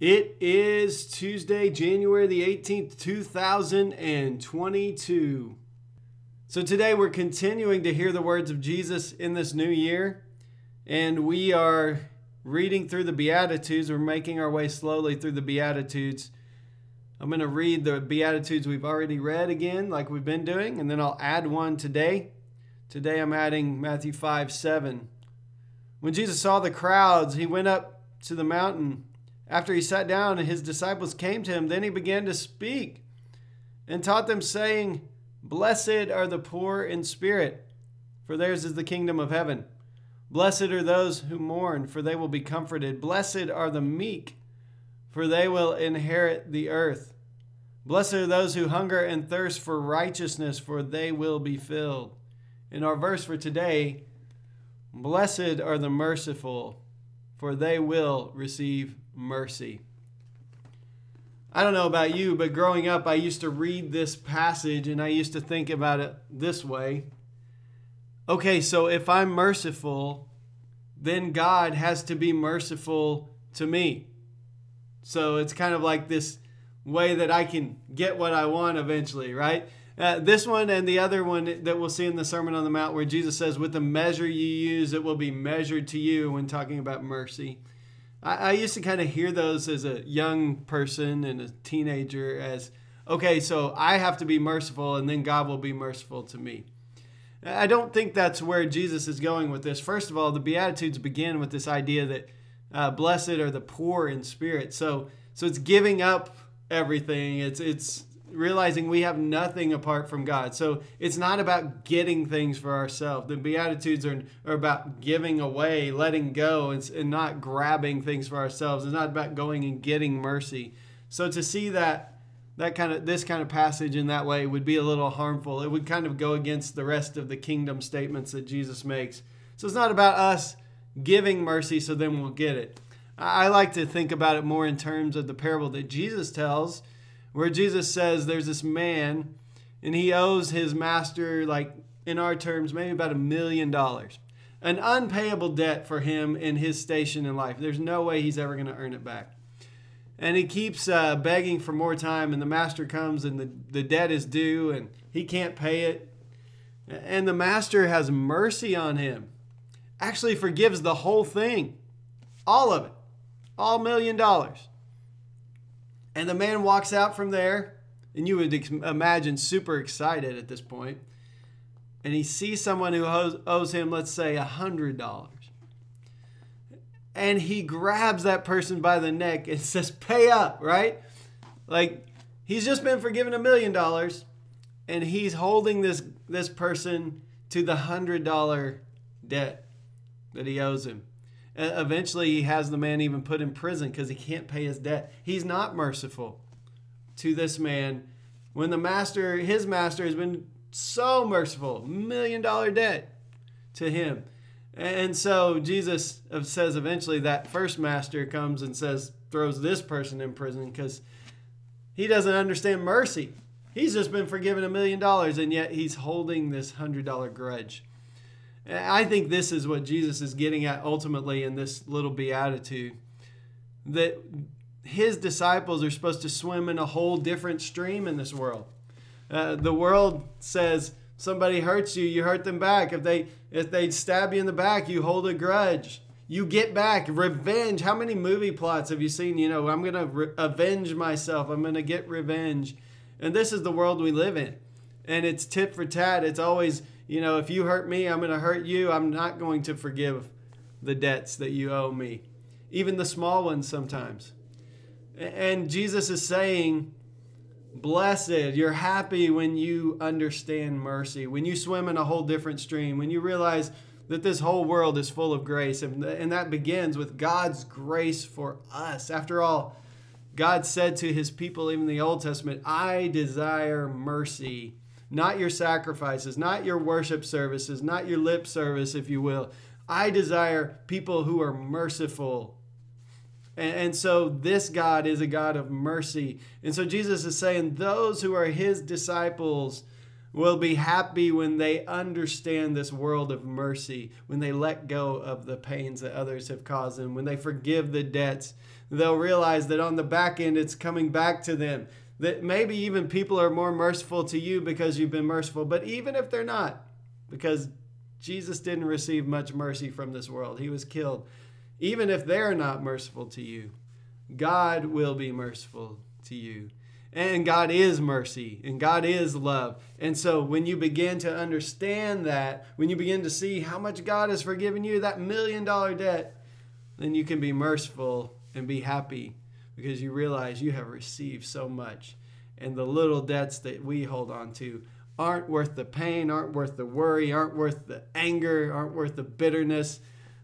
It is Tuesday, January the 18th, 2022. So today we're continuing to hear the words of Jesus in this new year, and we are reading through the Beatitudes. We're making our way slowly through the Beatitudes. I'm going to read the Beatitudes we've already read again, like we've been doing, and then I'll add one today. Today I'm adding Matthew 5 7. When Jesus saw the crowds, he went up to the mountain. After he sat down and his disciples came to him, then he began to speak and taught them, saying, Blessed are the poor in spirit, for theirs is the kingdom of heaven. Blessed are those who mourn, for they will be comforted. Blessed are the meek, for they will inherit the earth. Blessed are those who hunger and thirst for righteousness, for they will be filled. In our verse for today, Blessed are the merciful, for they will receive mercy. I don't know about you, but growing up, I used to read this passage and I used to think about it this way. Okay, so if I'm merciful, then God has to be merciful to me. So it's kind of like this way that I can get what I want eventually, right? Uh, this one and the other one that we'll see in the Sermon on the Mount, where Jesus says, With the measure you use, it will be measured to you when talking about mercy. I, I used to kind of hear those as a young person and a teenager as, okay, so I have to be merciful and then God will be merciful to me. I don't think that's where Jesus is going with this. First of all, the Beatitudes begin with this idea that uh, blessed are the poor in spirit. So, so it's giving up everything. It's it's realizing we have nothing apart from God. So it's not about getting things for ourselves. The Beatitudes are, are about giving away, letting go, and, and not grabbing things for ourselves. It's not about going and getting mercy. So to see that that kind of this kind of passage in that way would be a little harmful. It would kind of go against the rest of the kingdom statements that Jesus makes. So it's not about us giving mercy so then we'll get it. I like to think about it more in terms of the parable that Jesus tells where Jesus says there's this man and he owes his master, like in our terms, maybe about a million dollars. An unpayable debt for him in his station in life. There's no way he's ever going to earn it back. And he keeps uh, begging for more time, and the master comes and the, the debt is due and he can't pay it. And the master has mercy on him, actually forgives the whole thing, all of it, all million dollars. And the man walks out from there, and you would imagine super excited at this point. And he sees someone who owes, him, let's say, a $100. And he grabs that person by the neck and says, Pay up, right? Like, he's just been forgiven a million dollars, and he's holding this, this person to the $100 debt that he owes him. Eventually, he has the man even put in prison because he can't pay his debt. He's not merciful to this man when the master, his master, has been so merciful, million dollar debt to him. And so Jesus says eventually that first master comes and says, throws this person in prison because he doesn't understand mercy. He's just been forgiven a million dollars and yet he's holding this hundred dollar grudge. I think this is what Jesus is getting at ultimately in this little beatitude that his disciples are supposed to swim in a whole different stream in this world. Uh, the world says somebody hurts you, you hurt them back. If they if they stab you in the back, you hold a grudge. You get back revenge. How many movie plots have you seen? You know, I'm gonna re- avenge myself. I'm gonna get revenge. And this is the world we live in, and it's tit for tat. It's always you know, if you hurt me, I'm going to hurt you. I'm not going to forgive the debts that you owe me, even the small ones sometimes. And Jesus is saying, Blessed, you're happy when you understand mercy, when you swim in a whole different stream, when you realize that this whole world is full of grace. And, that begins with God's grace for us. After all, God said to his people, even in the Old Testament, I desire mercy, not your sacrifices, not your worship services, not your lip service, if you will. I desire people who are merciful. And, and so this God is a God of mercy. And so Jesus is saying, those who are his disciples, will be happy when they understand this world of mercy, when they let go of the pains that others have caused them, when they forgive the debts. They'll realize that on the back end, it's coming back to them. That maybe even people are more merciful to you because you've been merciful, but even if they're not, because Jesus didn't receive much mercy from this world, he was killed. Even if they're not merciful to you, God will be merciful to you. And God is mercy and God is love. And so when you begin to understand that, when you begin to see how much God has forgiven you, that million dollar debt, then you can be merciful and be happy because you realize you have received so much. And the little debts that we hold on to aren't worth the pain, aren't worth the worry, aren't worth the anger, aren't worth the bitterness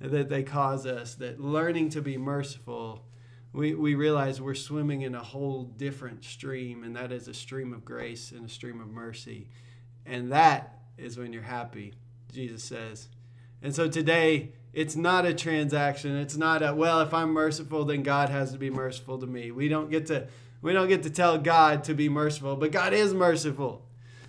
that they cause us. That learning to be merciful we, we realize we're swimming in a whole different stream, and that is a stream of grace and a stream of mercy. And that is when you're happy, Jesus says. And so today, it's not a transaction. It's not a, well, if I'm merciful, then God has to be merciful to me. We don't get to, we don't get to tell God to be merciful, but God is merciful.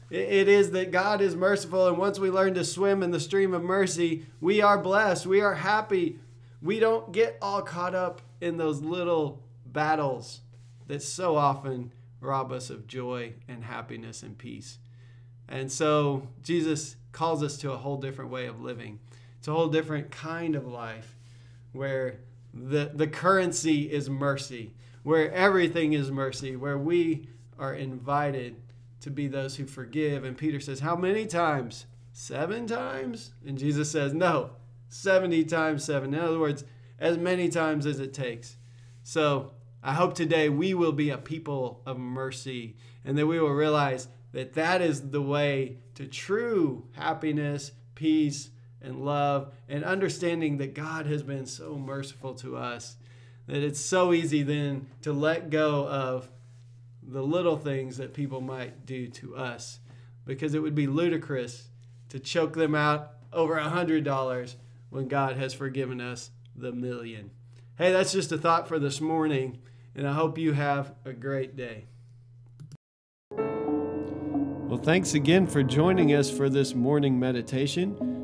It is that God is merciful, and once we learn to swim in the stream of mercy, we are blessed. We are happy. We don't get all caught up in those little battles that so often rob us of joy and happiness and peace. And so Jesus calls us to a whole different way of living. It's a whole different kind of life where the, the currency is mercy, where everything is mercy, where we are invited to be those who forgive. And Peter says, How many times? Seven times? And Jesus says, No, 70 times seven. In other words, as many times as it takes. So I hope today we will be a people of mercy and that we will realize that that is the way to true happiness, peace, and love, and understanding that God has been so merciful to us that it's so easy then to let go of the little things that people might do to us because it would be ludicrous to choke them out over a hundred dollars when God has forgiven us the million. Hey, that's just a thought for this morning, and I hope you have a great day. Well, thanks again for joining us for this morning meditation.